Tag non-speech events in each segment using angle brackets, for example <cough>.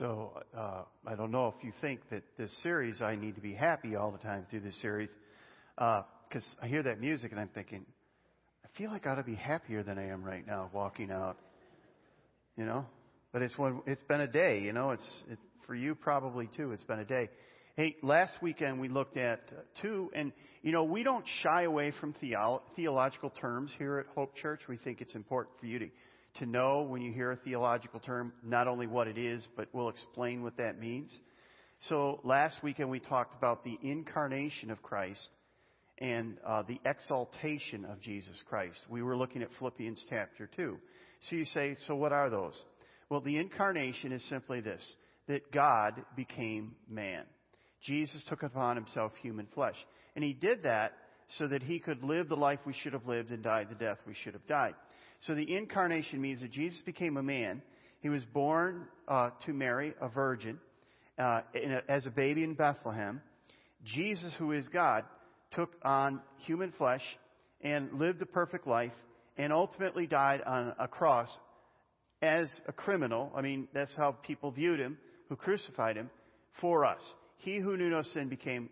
So uh, I don't know if you think that this series, I need to be happy all the time through this series, because uh, I hear that music and I'm thinking, I feel like I ought to be happier than I am right now walking out. You know, but it's one. It's been a day. You know, it's it, for you probably too. It's been a day. Hey, last weekend we looked at two, and you know we don't shy away from theolo- theological terms here at Hope Church. We think it's important for you to to know when you hear a theological term, not only what it is, but we'll explain what that means. So last weekend we talked about the incarnation of Christ and uh, the exaltation of Jesus Christ. We were looking at Philippians chapter 2. So you say, so what are those? Well, the incarnation is simply this that God became man. Jesus took upon himself human flesh. And he did that so that he could live the life we should have lived and die the death we should have died. So the incarnation means that Jesus became a man. He was born uh, to Mary, a virgin, uh, a, as a baby in Bethlehem. Jesus, who is God, took on human flesh and lived a perfect life and ultimately died on a cross as a criminal. I mean, that's how people viewed him, who crucified him, for us. He who knew no sin became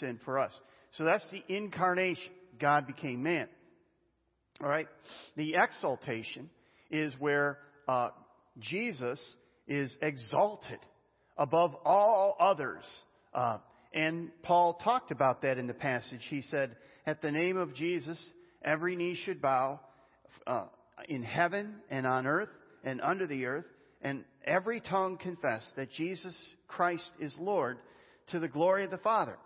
sin for us. So that's the incarnation. God became man. All right? The exaltation is where uh, Jesus is exalted above all others. Uh, and Paul talked about that in the passage. He said, At the name of Jesus, every knee should bow uh, in heaven and on earth and under the earth, and every tongue confess that Jesus Christ is Lord to the glory of the Father.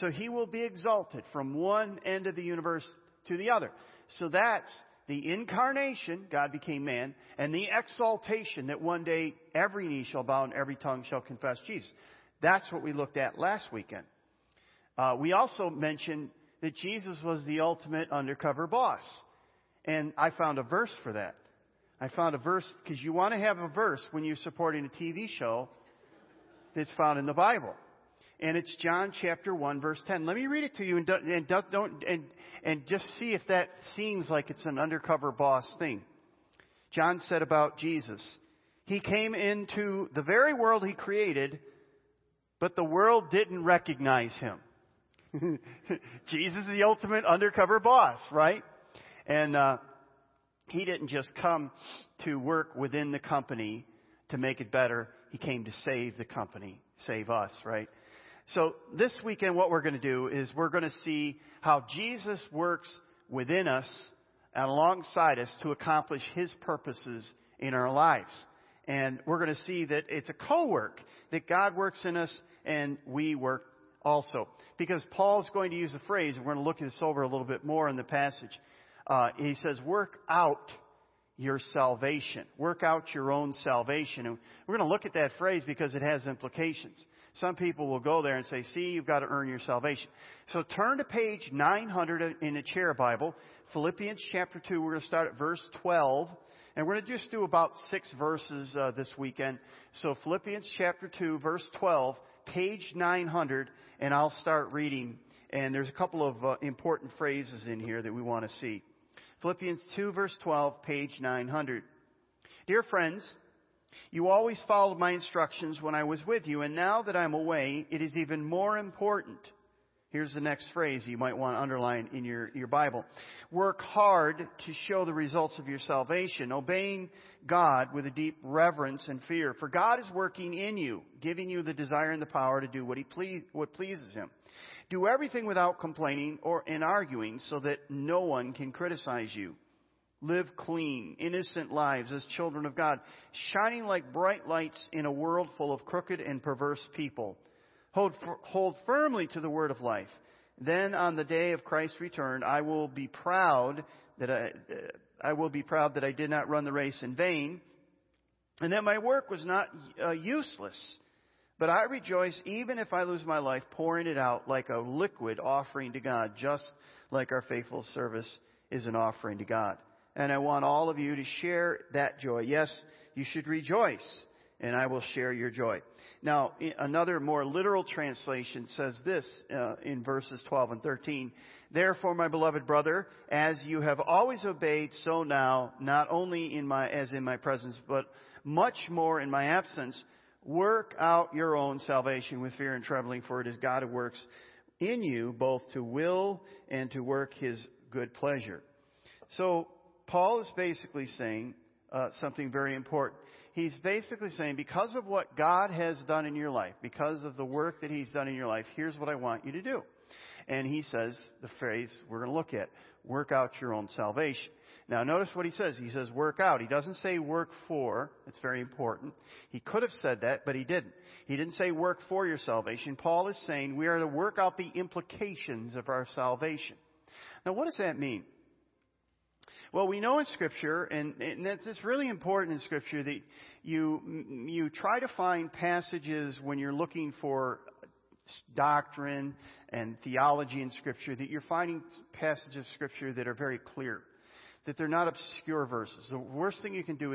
So he will be exalted from one end of the universe to the other. So that's the incarnation, God became man, and the exaltation that one day every knee shall bow and every tongue shall confess Jesus. That's what we looked at last weekend. Uh, we also mentioned that Jesus was the ultimate undercover boss. And I found a verse for that. I found a verse because you want to have a verse when you're supporting a TV show that's found in the Bible and it's John chapter 1 verse 10. Let me read it to you and don't, and don't, and, and just see if that seems like it's an undercover boss thing. John said about Jesus, He came into the very world He created, but the world didn't recognize Him. <laughs> Jesus is the ultimate undercover boss, right? And, uh, He didn't just come to work within the company to make it better. He came to save the company, save us, right? So this weekend, what we're going to do is we're going to see how Jesus works within us and alongside us to accomplish His purposes in our lives. And we're going to see that it's a co-work, that God works in us and we work also. Because Paul's going to use a phrase, and we're going to look this over a little bit more in the passage. Uh, he says, work out your salvation. Work out your own salvation. And we're going to look at that phrase because it has implications. Some people will go there and say, see, you've got to earn your salvation. So turn to page 900 in the chair Bible, Philippians chapter 2. We're going to start at verse 12. And we're going to just do about six verses uh, this weekend. So Philippians chapter 2, verse 12, page 900, and I'll start reading. And there's a couple of uh, important phrases in here that we want to see. Philippians 2, verse 12, page 900. Dear friends, you always followed my instructions when I was with you, and now that I'm away, it is even more important. Here's the next phrase you might want to underline in your, your Bible. Work hard to show the results of your salvation, obeying God with a deep reverence and fear. For God is working in you, giving you the desire and the power to do what, he please, what pleases Him. Do everything without complaining or in arguing so that no one can criticize you. Live clean, innocent lives as children of God, shining like bright lights in a world full of crooked and perverse people. Hold, hold firmly to the word of life. Then on the day of Christ's return, I will be proud that I, I will be proud that I did not run the race in vain and that my work was not uh, useless. But I rejoice even if I lose my life pouring it out like a liquid offering to God, just like our faithful service is an offering to God and I want all of you to share that joy. Yes, you should rejoice, and I will share your joy. Now, another more literal translation says this uh, in verses 12 and 13. Therefore, my beloved brother, as you have always obeyed, so now, not only in my, as in my presence, but much more in my absence, work out your own salvation with fear and trembling, for it is God who works in you both to will and to work his good pleasure. So, Paul is basically saying uh, something very important. He's basically saying, because of what God has done in your life, because of the work that he's done in your life, here's what I want you to do. And he says the phrase we're going to look at work out your own salvation. Now, notice what he says. He says work out. He doesn't say work for. It's very important. He could have said that, but he didn't. He didn't say work for your salvation. Paul is saying we are to work out the implications of our salvation. Now, what does that mean? Well, we know in Scripture, and, and it's really important in Scripture that you you try to find passages when you're looking for doctrine and theology in Scripture that you're finding passages of Scripture that are very clear that they're not obscure verses. The worst thing you can do is